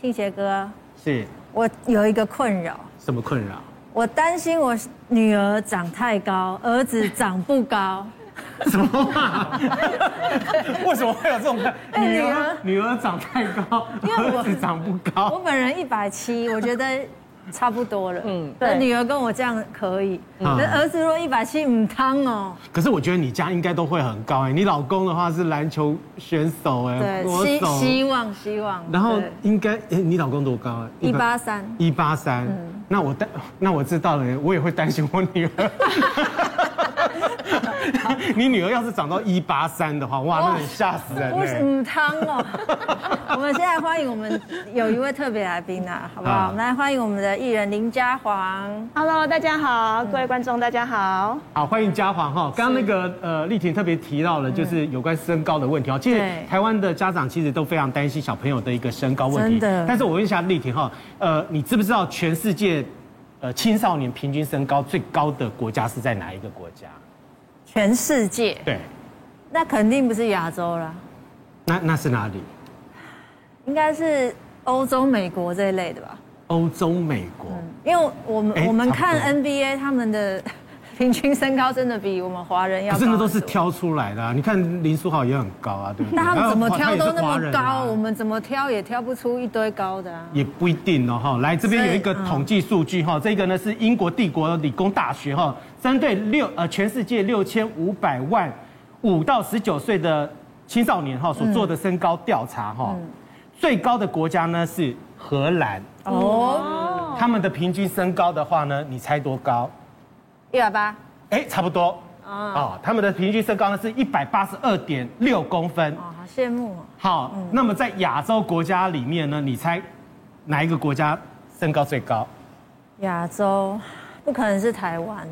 庆协哥，是我有一个困扰。什么困扰？我担心我女儿长太高，儿子长不高。什么话？为什么会有这种？女儿、欸、女儿长太高，因为儿子长不高。我本人一百七，我觉得。差不多了，嗯，对，女儿跟我这样可以，嗯，可是儿子若一百七五汤哦。可是我觉得你家应该都会很高哎，你老公的话是篮球选手哎，对，希希望希望。然后应该哎，你老公多高啊？一八三。一八三，那我担，那我知道了，我也会担心我女儿。你女儿要是长到一八三的话，哇，那很吓死人！不是母汤哦。我们现在欢迎我们有一位特别来宾啊，好不好？我们来欢迎我们的艺人林嘉煌。Hello，大家好，各位观众大家好。好，欢迎嘉煌哈。刚刚那个呃，丽婷特别提到了，就是有关身高的问题哦。其实台湾的家长其实都非常担心小朋友的一个身高问题。真的。但是我问一下丽婷哈，呃，你知不知道全世界呃青少年平均身高最高的国家是在哪一个国家？全世界对，那肯定不是亚洲啦。那那是哪里？应该是欧洲、美国这一类的吧。欧洲、美国，因为我们我们看 NBA 他们的 平均身高真的比我们华人要高。真的都是挑出来的啊！你看林书豪也很高啊，对不对？那他们怎么挑都那么高，我们怎么挑也挑不出一堆高的啊。也不一定哦，哈。来这边有一个统计数据哈，这个呢是英国帝国理工大学哈。针对六呃全世界六千五百万五到十九岁的青少年哈所做的身高调查哈，最高的国家呢是荷兰哦，他们的平均身高的话呢，你猜多高？一百八？哎，差不多哦，他们的平均身高呢是一百八十二点六公分哦，好羡慕哦。好，那么在亚洲国家里面呢，你猜哪一个国家身高最高？亚洲不可能是台湾。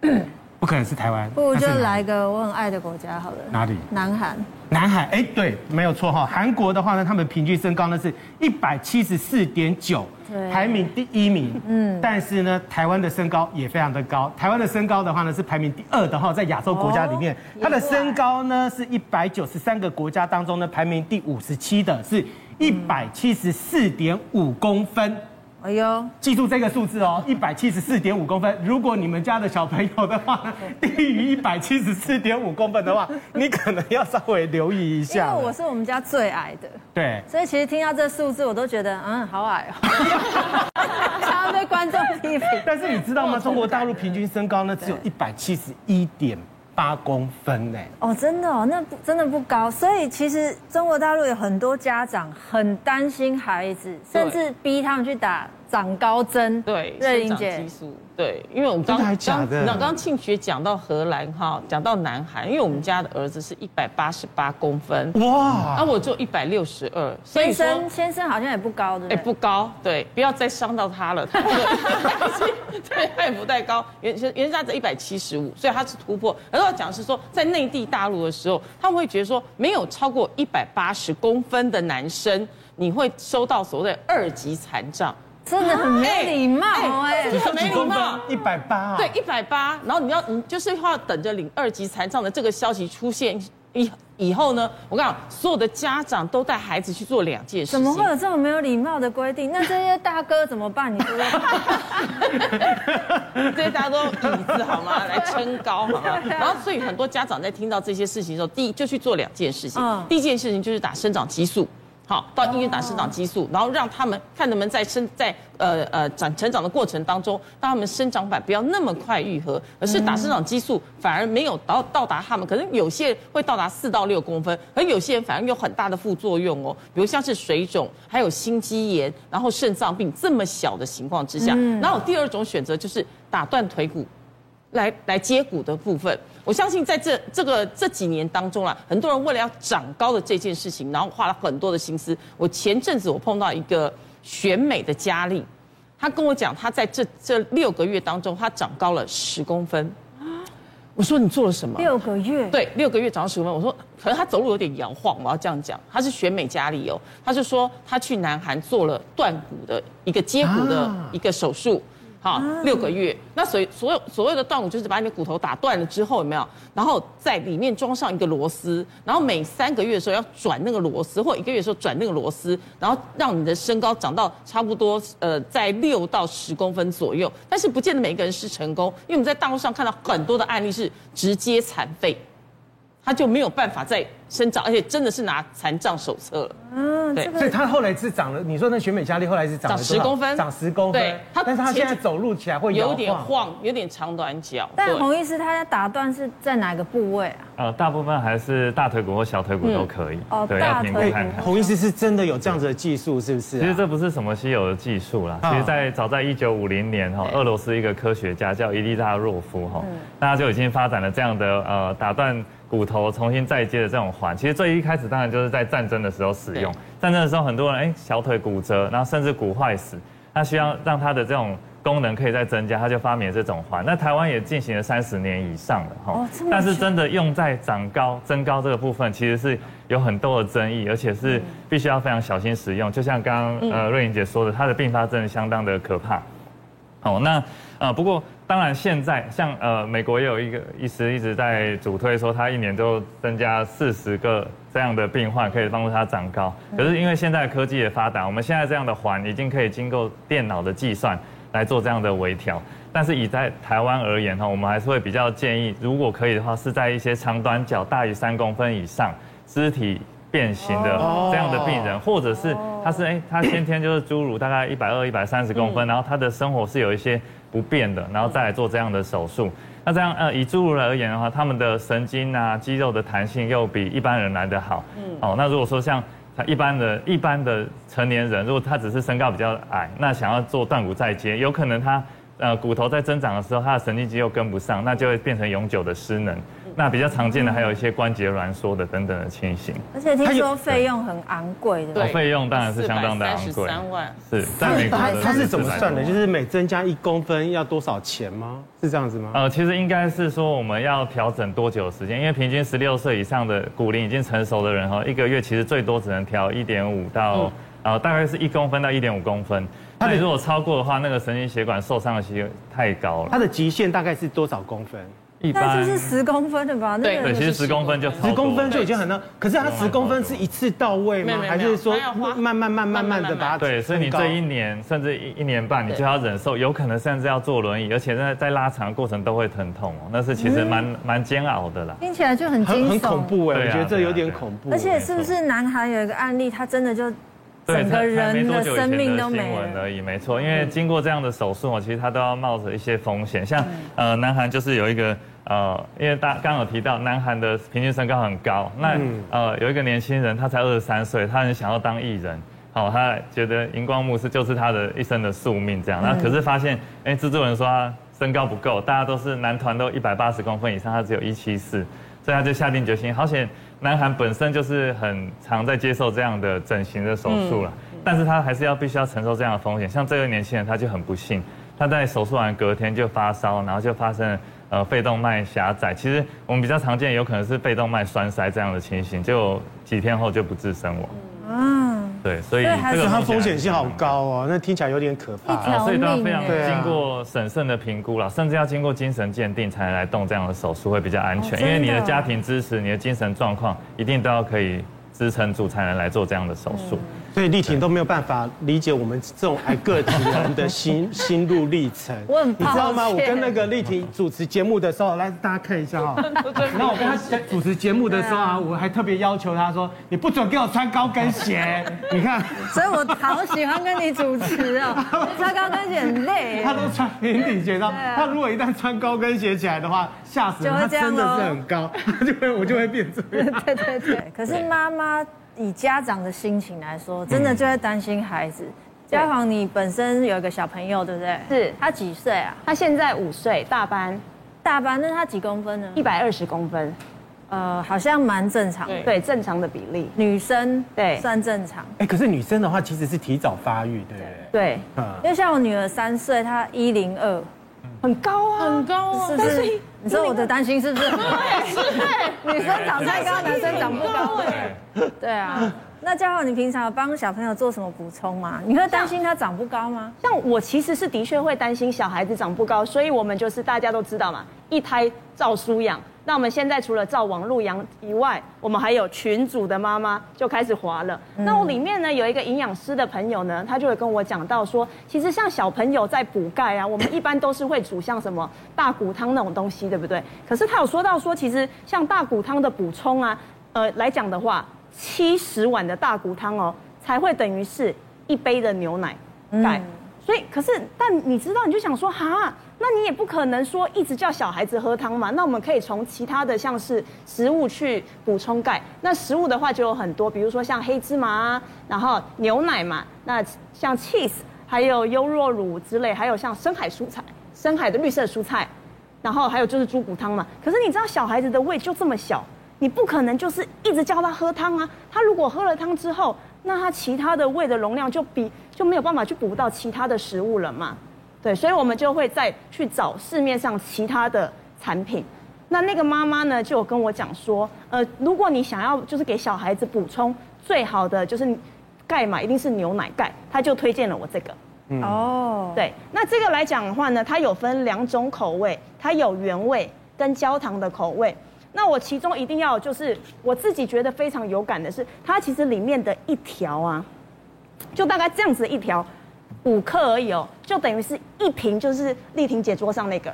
不可能是台湾，不如就来个我很爱的国家好了。哪里？南韩。南韩，哎，对，没有错哈。韩国的话呢，他们平均身高呢是一百七十四点九，排名第一名。嗯。但是呢，台湾的身高也非常的高。台湾的身高的话呢是排名第二的哈，在亚洲国家里面，它的身高呢是一百九十三个国家当中呢排名第五十七的，是一百七十四点五公分。哎呦，记住这个数字哦，一百七十四点五公分。如果你们家的小朋友的话，低于一百七十四点五公分的话，你可能要稍微留意一下。因为我是我们家最矮的，对，所以其实听到这数字，我都觉得嗯，好矮哦，常常被观众批评。但是你知道吗？中国大陆平均身高呢，只有一百七十一点八公分呢。哦，真的哦，那不真的不高。所以其实中国大陆有很多家长很担心孩子，甚至逼他们去打。长高针，对，生长激素，对，因为我们刚刚刚刚刚庆学讲到荷兰哈，讲到南韩，因为我们家的儿子是一百八十八公分，哇，那我就一百六十二，先生先生好像也不高的，哎，不高，对，不要再伤到他了，他 对，他也不太高，原原价值一百七十五，所以他是突破。而要讲的是说，在内地大陆的时候，他们会觉得说，没有超过一百八十公分的男生，你会收到所谓的二级残障。真的很没礼貌哎，真的很没礼貌。一百八，对，一百八。然后你要，你就是要等着领二级残障的这个消息出现以以后呢，我跟你讲，所有的家长都带孩子去做两件事。怎么会有这么没有礼貌的规定？那这些大哥怎么办？你说，这些大哥椅子好吗？来撑高好吗？然后，所以很多家长在听到这些事情的时候，第一就去做两件事情。第一件事情就是打生长激素。好，到医院打生长激素，然后让他们看能不能在生在呃呃长成长的过程当中，让他们生长板不要那么快愈合，而是打生长激素反而没有到到达他们，可能有些人会到达四到六公分，而有些人反而有很大的副作用哦，比如像是水肿，还有心肌炎，然后肾脏病这么小的情况之下，然后第二种选择就是打断腿骨。来来接骨的部分，我相信在这这个这几年当中啊，很多人为了要长高的这件事情，然后花了很多的心思。我前阵子我碰到一个选美的佳丽，她跟我讲，她在这这六个月当中，她长高了十公分。我说你做了什么？六个月？对，六个月长十公分。我说可能她走路有点摇晃，我要这样讲。她是选美佳丽哦，她就说她去南韩做了断骨的一个接骨的一个手术。好，六个月。那所以所有所谓的断骨就是把你的骨头打断了之后有没有？然后在里面装上一个螺丝，然后每三个月的时候要转那个螺丝，或一个月的时候转那个螺丝，然后让你的身高长到差不多呃在六到十公分左右。但是不见得每一个人是成功，因为我们在大陆上看到很多的案例是直接残废。他就没有办法再生长，而且真的是拿残障手册了。嗯，对，所以他后来是长了。你说那选美佳丽后来是长了十公分，长十公分。对，但是他现在走路起来会有点晃，有点长短脚。但洪医师，他要打断是在哪个部位啊？呃，大部分还是大腿骨或小腿骨都可以。哦，大腿骨。洪医师是真的有这样子的技术，是不是？其实这不是什么稀有的技术啦。其实，在早在一九五零年哈，俄罗斯一个科学家叫伊利扎若夫哈，大家就已经发展了这样的呃打断。骨头重新再接的这种环，其实最一开始当然就是在战争的时候使用。战争的时候，很多人哎小腿骨折，然后甚至骨坏死，他需要让他的这种功能可以再增加，他就发明了这种环。那台湾也进行了三十年以上了哈。但是真的用在长高、增高这个部分，其实是有很多的争议，而且是必须要非常小心使用。就像刚刚呃瑞颖姐说的，它的并发症相当的可怕。好，那呃不过。当然，现在像呃，美国也有一个医师一直在主推说，他一年都增加四十个这样的病患，可以帮助他长高。可是因为现在科技也发达，我们现在这样的环已经可以经过电脑的计算来做这样的微调。但是以在台湾而言哈，我们还是会比较建议，如果可以的话，是在一些长短脚大于三公分以上、肢体变形的这样的病人，或者是他是哎，他先天就是侏儒，大概一百二、一百三十公分，然后他的生活是有一些。不变的，然后再来做这样的手术。那这样呃，以侏儒来而言的话，他们的神经啊、肌肉的弹性又比一般人来得好。嗯。哦，那如果说像他一般的、一般的成年人，如果他只是身高比较矮，那想要做断骨再接，有可能他呃骨头在增长的时候，他的神经肌肉跟不上，那就会变成永久的失能。那比较常见的还有一些关节挛缩的等等的情形，而且听说费用很昂贵的。对，费用当然是相当的昂贵。三万。是，在美国它是怎么算的？就是每增加一公分要多少钱吗？是这样子吗？呃，其实应该是说我们要调整多久的时间？因为平均十六岁以上的骨龄已经成熟的人哈，一个月其实最多只能调一点五到，呃，大概是一公分到一点五公分。那你如果超过的话，那个神经血管受伤的机率太高了。它的极限大概是多少公分？一般那就是十公分的吧？对对，其实十公分就十公分就已经很那。可是它十公分是一次到位吗？还是说慢慢慢慢慢的把它？对，所以你这一年甚至一一年半，你就要忍受，有可能甚至要坐轮椅，而且在在拉长的过程都会疼痛哦。那是其实蛮蛮煎熬的啦。听起来就很惊悚，很恐怖哎，我觉得这有点恐怖。而且是不是南韩有一个案例，他真的就整个人的生命都没了而已？没错，因为经过这样的手术哦，其实他都要冒着一些风险。像呃，南韩就是有一个。呃，因为大刚刚有提到，南韩的平均身高很高，那呃有一个年轻人，他才二十三岁，他很想要当艺人，好，他觉得荧光幕是就是他的一生的宿命这样，那可是发现，哎，制作人说他身高不够，大家都是男团都一百八十公分以上，他只有一七四，所以他就下定决心，好险南韩本身就是很常在接受这样的整形的手术了，但是他还是要必须要承受这样的风险，像这个年轻人他就很不幸，他在手术完隔天就发烧，然后就发生了。呃，肺动脉狭窄，其实我们比较常见，有可能是肺动脉栓塞这样的情形，就几天后就不治身亡。嗯，对，所以这个它风险性好高哦，那听起来有点可怕。啊，所以都要非常经过审慎的评估了，甚至要经过精神鉴定才能来动这样的手术会比较安全，因为你的家庭支持、你的精神状况一定都要可以支撑住，才能来做这样的手术。所以丽婷都没有办法理解我们这种矮个子人的心心路历程。我很你知道吗？我跟那个丽婷主持节目的时候，来大家看一下哈。然后我跟她主持节目的时候啊，我还特别要求她说，你不准给我穿高跟鞋。你看，所以我好喜欢跟你主持哦。穿高跟鞋很累。他都穿平底鞋，然后他如果一旦穿高跟鞋起来的话，吓死人。他真的是很高，就会我就会变这样。对对对。可是妈妈。以家长的心情来说，真的就会担心孩子。家访，你本身有一个小朋友，对不对？是。他几岁啊？他现在五岁，大班。大班，那他几公分呢？一百二十公分。呃，好像蛮正常的。对，正常的比例。女生对算正常。哎，可是女生的话其实是提早发育，对不对？对。嗯。因为像我女儿三岁，她一零二。很高啊，很高啊，是不是？你说我的担心是不是？对，是，对，女生长太高，男生长不高，对，对啊。那嘉浩，你平常有帮小朋友做什么补充吗？你会担心他长不高吗？像我其实是的确会担心小孩子长不高，所以我们就是大家都知道嘛，一胎照书养。那我们现在除了照网路养以外，我们还有群主的妈妈就开始滑了。嗯、那我里面呢有一个营养师的朋友呢，他就会跟我讲到说，其实像小朋友在补钙啊，我们一般都是会煮像什么大骨汤那种东西，对不对？可是他有说到说，其实像大骨汤的补充啊，呃来讲的话，七十碗的大骨汤哦，才会等于是一杯的牛奶钙。嗯、所以，可是但你知道，你就想说哈。那你也不可能说一直叫小孩子喝汤嘛？那我们可以从其他的像是食物去补充钙。那食物的话就有很多，比如说像黑芝麻啊，然后牛奶嘛，那像 cheese，还有优酪乳之类，还有像深海蔬菜、深海的绿色蔬菜，然后还有就是猪骨汤嘛。可是你知道小孩子的胃就这么小，你不可能就是一直叫他喝汤啊。他如果喝了汤之后，那他其他的胃的容量就比就没有办法去补到其他的食物了嘛。对，所以我们就会再去找市面上其他的产品。那那个妈妈呢，就有跟我讲说，呃，如果你想要就是给小孩子补充最好的就是钙嘛，一定是牛奶钙，他就推荐了我这个。嗯、哦，对，那这个来讲的话呢，它有分两种口味，它有原味跟焦糖的口味。那我其中一定要就是我自己觉得非常有感的是，它其实里面的一条啊，就大概这样子一条。五克而已哦，就等于是一瓶，就是丽婷姐桌上那个，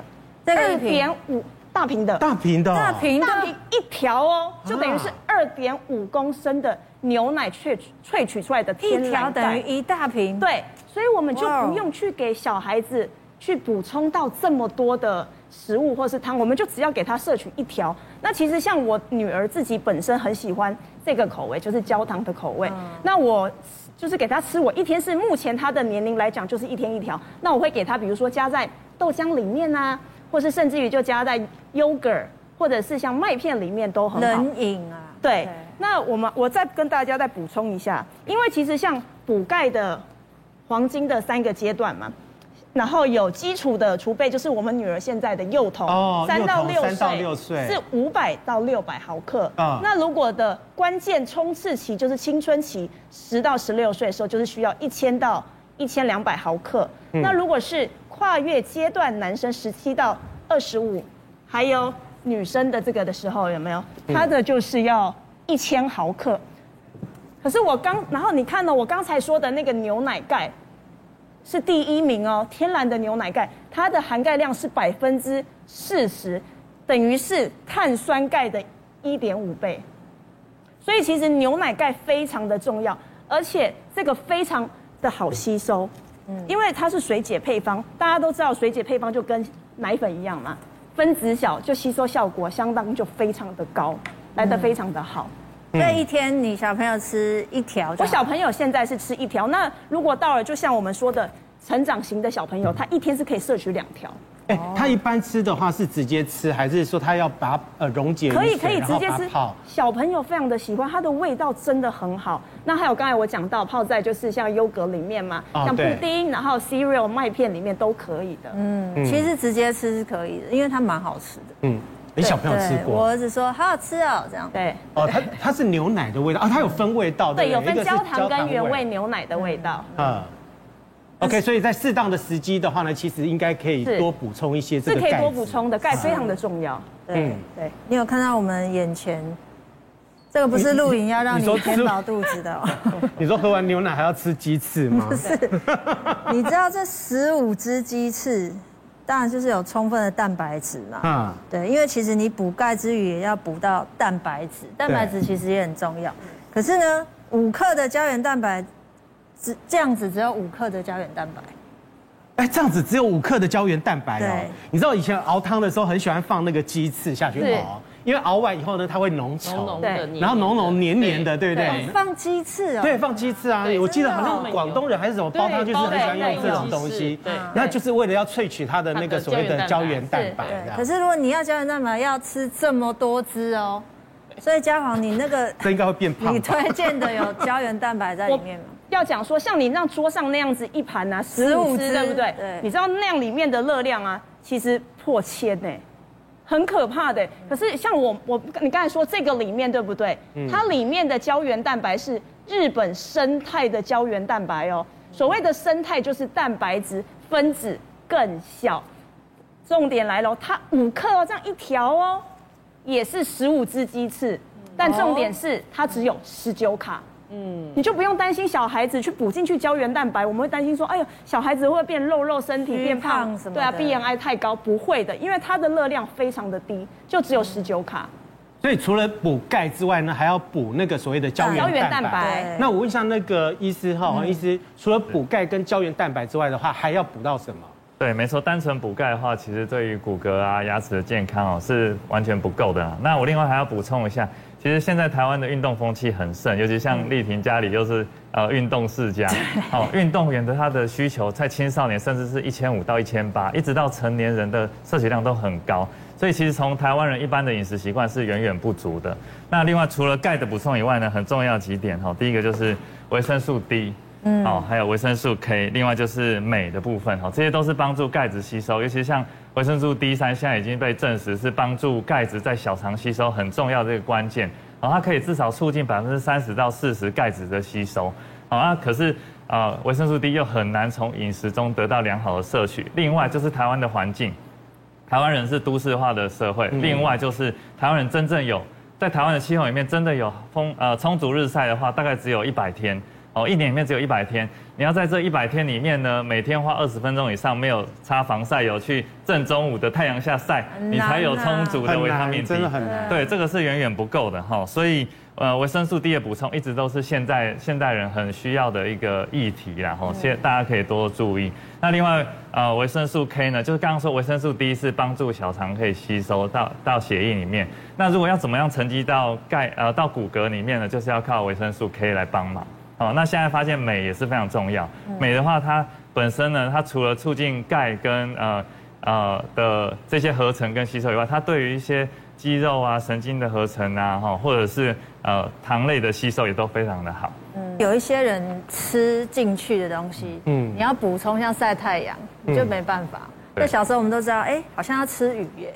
二点五大瓶的，大瓶的，大瓶的，大瓶一条哦，就等于是二点五公升的牛奶萃萃取出来的天然，一条等于一大瓶，对，所以我们就不用去给小孩子去补充到这么多的食物或是汤，我们就只要给他摄取一条。那其实像我女儿自己本身很喜欢这个口味，就是焦糖的口味，那我。就是给他吃，我一天是目前他的年龄来讲，就是一天一条。那我会给他，比如说加在豆浆里面啊，或是甚至于就加在 yogurt，或者是像麦片里面都很好。冷饮啊。对。那我们我再跟大家再补充一下，因为其实像补钙的黄金的三个阶段嘛。然后有基础的储备，就是我们女儿现在的幼童，三到六岁，三到六岁是五百到六百毫克。那如果的关键冲刺期就是青春期，十到十六岁的时候，就是需要一千到一千两百毫克。那如果是跨越阶段，男生十七到二十五，还有女生的这个的时候，有没有？他的就是要一千毫克。可是我刚，然后你看呢？我刚才说的那个牛奶钙。是第一名哦，天然的牛奶钙，它的含钙量是百分之四十，等于是碳酸钙的一点五倍。所以其实牛奶钙非常的重要，而且这个非常的好吸收，嗯，因为它是水解配方，大家都知道水解配方就跟奶粉一样嘛，分子小就吸收效果相当就非常的高，来的非常的好。这、嗯、一天你小朋友吃一条，我小朋友现在是吃一条。那如果到了，就像我们说的成长型的小朋友，他一天是可以摄取两条。哎，他一般吃的话是直接吃，还是说他要把呃溶解？可以可以直接吃。小朋友非常的喜欢，它的味道真的很好。那还有刚才我讲到泡在就是像优格里面嘛，像布丁，然后 cereal 麦片里面都可以的。嗯，其实直接吃是可以的，因为它蛮好吃的。嗯。你小朋友吃过？我儿子说好好吃哦，这样。对。哦，它它是牛奶的味道啊，它有分味道。对，有分焦糖跟原味牛奶的味道。嗯。OK，所以在适当的时机的话呢，其实应该可以多补充一些这个钙。是可以多补充的，钙非常的重要。嗯，对。你有看到我们眼前这个不是露营要让你填饱肚子的。哦 你说喝完牛奶还要吃鸡翅吗？不 是。你知道这十五只鸡翅？当然就是有充分的蛋白质嘛，嗯，对，因为其实你补钙之余也要补到蛋白质，蛋白质其实也很重要。可是呢，五克的胶原蛋白，只这样子只有五克的胶原蛋白。哎，这样子只有五克的胶原蛋白哦。你知道以前熬汤的时候很喜欢放那个鸡翅下去熬。因为熬完以后呢，它会浓稠，对，然后浓浓黏黏的，对不对？放鸡翅哦，对，放鸡翅啊！我记得好像广东人还是什么煲汤，就是很喜欢用这种东西，对，那就是为了要萃取它的那个所谓的胶原蛋白。可是如果你要胶原蛋白，要吃这么多只哦，所以家豪，你那个 这应该会变胖。你推荐的有胶原蛋白在里面吗？要讲说，像你让桌上那样子一盘啊，十五只，对不对？对。你知道那样里面的热量啊，其实破千呢。很可怕的，可是像我我你刚才说这个里面对不对？它里面的胶原蛋白是日本生态的胶原蛋白哦。所谓的生态就是蛋白质分子更小。重点来了，它五克哦，这样一条哦，也是十五只鸡翅，但重点是它只有十九卡。嗯，你就不用担心小孩子去补进去胶原蛋白，我们会担心说，哎呦，小孩子会变肉肉身体变胖什么？对啊，BMI 太高，不会的，因为它的热量非常的低，就只有十九卡。所以除了补钙之外呢，还要补那个所谓的胶原蛋白。胶原蛋白。那我问一下那个医师哈，黄医师，除了补钙跟胶原蛋白之外的话，还要补到什么？对，没错，单纯补钙的话，其实对于骨骼啊、牙齿的健康哦，是完全不够的。那我另外还要补充一下。其实现在台湾的运动风气很盛，尤其像丽婷家里又是呃运动世家，好，运动员的他的需求在青少年甚至是一千五到一千八，一直到成年人的摄取量都很高，所以其实从台湾人一般的饮食习惯是远远不足的。那另外除了钙的补充以外呢，很重要几点哈，第一个就是维生素 D，嗯，好，还有维生素 K，另外就是镁的部分哈，这些都是帮助钙质吸收，尤其像。维生素 D 三现在已经被证实是帮助钙质在小肠吸收很重要的一个关键，然后它可以至少促进百分之三十到四十钙质的吸收，好啊，可是啊维生素 D 又很难从饮食中得到良好的摄取。另外就是台湾的环境，台湾人是都市化的社会，另外就是台湾人真正有在台湾的气候里面真的有丰呃充足日晒的话，大概只有一百天。哦，一年里面只有一百天，你要在这一百天里面呢，每天花二十分钟以上，没有擦防晒油去正中午的太阳下晒，你才有充足的维他命 D。真的很难。对，这个是远远不够的哈，所以呃，维生素 D 的补充一直都是现在现代人很需要的一个议题，然后现大家可以多注意。那另外呃，维生素 K 呢，就是刚刚说维生素 D 是帮助小肠可以吸收到到血液里面，那如果要怎么样沉积到钙呃到骨骼里面呢，就是要靠维生素 K 来帮忙。哦，那现在发现镁也是非常重要。镁的话，它本身呢，它除了促进钙跟呃呃的这些合成跟吸收以外，它对于一些肌肉啊、神经的合成啊，哈，或者是呃糖类的吸收也都非常的好。嗯，有一些人吃进去的东西，嗯，你要补充像晒太阳，你就没办法。那小时候我们都知道，哎，好像要吃鱼耶。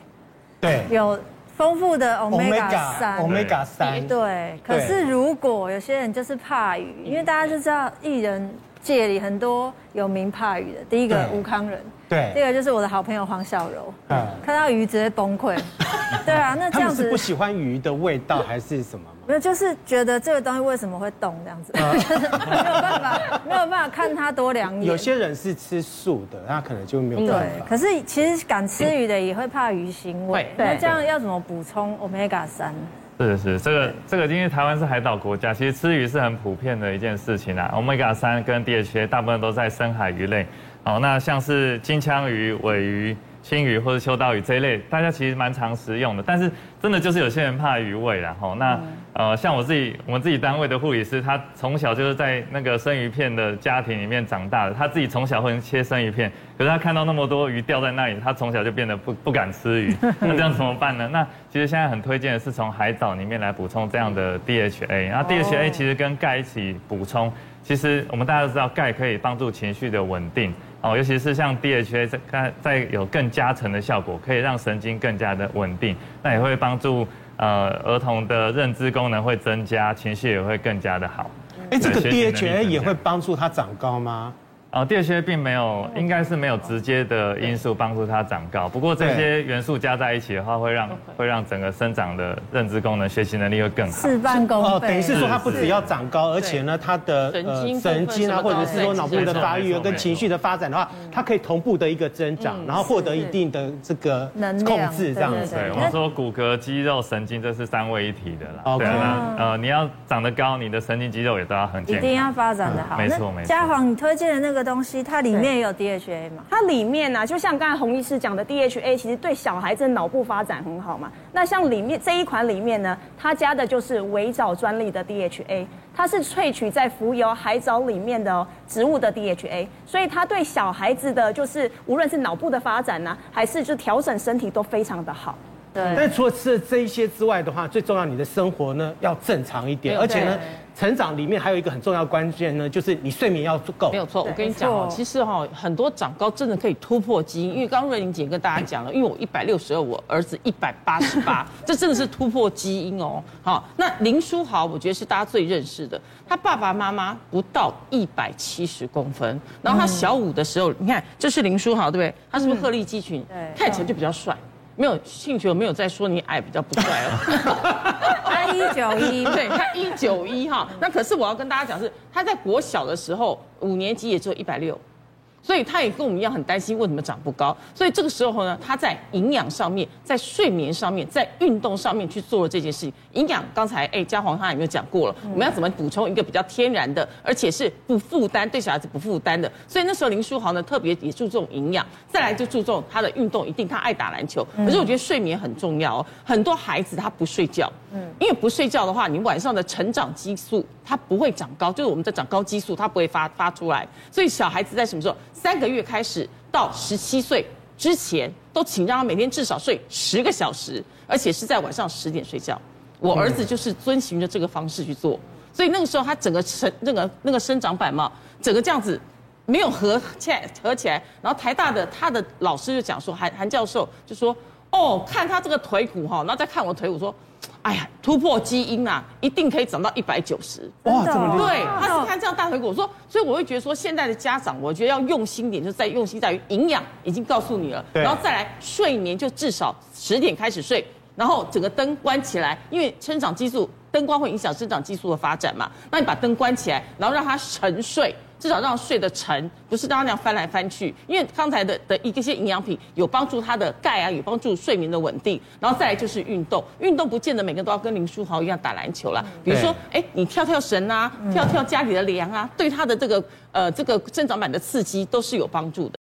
对。有。丰富的 omega 三，omega 三，对。可是如果有些人就是怕鱼，因为大家就知道艺人界里很多有名怕鱼的，第一个吴康仁，对。第二个就是我的好朋友黄小柔，嗯，看到鱼直接崩溃。对啊，那这样子是不喜欢鱼的味道还是什么？没有，就是觉得这个东西为什么会动这样子，没有办法，没有办法看它多两眼。有些人是吃素的，那可能就没有办法。对，可是其实敢吃鱼的也会怕鱼腥味。对，那这样要怎么补充 Omega 三？是是，这个这个，因为台湾是海岛国家，其实吃鱼是很普遍的一件事情啊。Omega 三跟 DHA 大部分都在深海鱼类。好，那像是金枪鱼、鮪鱼。青鱼或者秋刀鱼这一类，大家其实蛮常食用的，但是真的就是有些人怕鱼味啦吼。那呃，像我自己，我们自己单位的护理师，他从小就是在那个生鱼片的家庭里面长大的，他自己从小会切生鱼片，可是他看到那么多鱼掉在那里，他从小就变得不不敢吃鱼。那这样怎么办呢？那其实现在很推荐的是从海藻里面来补充这样的 DHA，然后 DHA 其实跟钙一起补充，其实我们大家都知道钙可以帮助情绪的稳定。哦，尤其是像 DHA 在在有更加成的效果，可以让神经更加的稳定，那也会帮助呃儿童的认知功能会增加，情绪也会更加的好。哎，这个 DHA 也会帮助他长高吗？哦第二些并没有，应该是没有直接的因素帮助它长高。不过这些元素加在一起的话，会让会让整个生长的认知功能、学习能力会更好。事半功倍。哦，等于是说它不只要长高，而且呢，它的呃神经啊，或者是说脑部的发育跟情绪的发展的话，它可以同步的一个增长，然后获得一定的这个控制这样子。对，我们说骨骼、肌肉、神经这是三位一体的啦。对啊，呃，你要长得高，你的神经肌肉也都要很健康。一定要发展的好。没错没错。嘉煌，你推荐的那个。的东西，它里面也有 DHA 嘛？它里面呢、啊，就像刚才洪医师讲的，DHA 其实对小孩子脑部发展很好嘛。那像里面这一款里面呢，它加的就是微藻专利的 DHA，它是萃取在浮游海藻里面的植物的 DHA，所以它对小孩子的，就是无论是脑部的发展呢、啊，还是就调整身体都非常的好。对。但除了吃了这一些之外的话，最重要你的生活呢要正常一点，而且呢。成长里面还有一个很重要的关键呢，就是你睡眠要足够。没有错，我跟你讲哦，其实哈，很多长高真的可以突破基因，因为 刚刚瑞玲姐跟大家讲了，因为我一百六十二，我儿子一百八十八，这真的是突破基因哦。好，那林书豪，我觉得是大家最认识的，他爸爸妈妈不到一百七十公分，然后他小五的时候，你看这是林书豪，对不对？他是不是鹤立鸡群？对，看起来就比较帅。没有兴趣，我没有在说你矮比较不帅哦。他一九一，对，他一九一哈。那可是我要跟大家讲是，他在国小的时候，五年级也只有一百六。所以他也跟我们一样很担心为什么长不高。所以这个时候呢，他在营养上面、在睡眠上面、在运动上面去做了这件事情。营养刚才哎，嘉黄他有没有讲过了？我们要怎么补充一个比较天然的，而且是不负担对小孩子不负担的？所以那时候林书豪呢特别也注重营养，再来就注重他的运动，一定他爱打篮球。可是我觉得睡眠很重要哦。很多孩子他不睡觉，嗯，因为不睡觉的话，你晚上的成长激素它不会长高，就是我们在长高激素它不会发发出来。所以小孩子在什么时候？三个月开始到十七岁之前，都请让他每天至少睡十个小时，而且是在晚上十点睡觉。我儿子就是遵循着这个方式去做，所以那个时候他整个生那个那个生长板嘛，整个这样子没有合起来合起来。然后台大的他的老师就讲说，韩韩教授就说，哦，看他这个腿骨哈，然后再看我腿骨说。哎呀，突破基因啊，一定可以长到一百九十。哇，这么厉害！对，他是看这样大腿骨，说，所以我会觉得说，现在的家长，我觉得要用心点，就在用心在于营养，已经告诉你了，然后再来睡眠，就至少十点开始睡，然后整个灯关起来，因为生长激素，灯光会影响生长激素的发展嘛，那你把灯关起来，然后让他沉睡。至少让他睡得沉，不是让他那样翻来翻去。因为刚才的的一些营养品有帮助他的钙啊，有帮助睡眠的稳定。然后再来就是运动，运动不见得每个人都要跟林书豪一样打篮球啦。比如说，哎，你跳跳绳啊，跳跳家里的梁啊，对他的这个呃这个生长板的刺激都是有帮助的。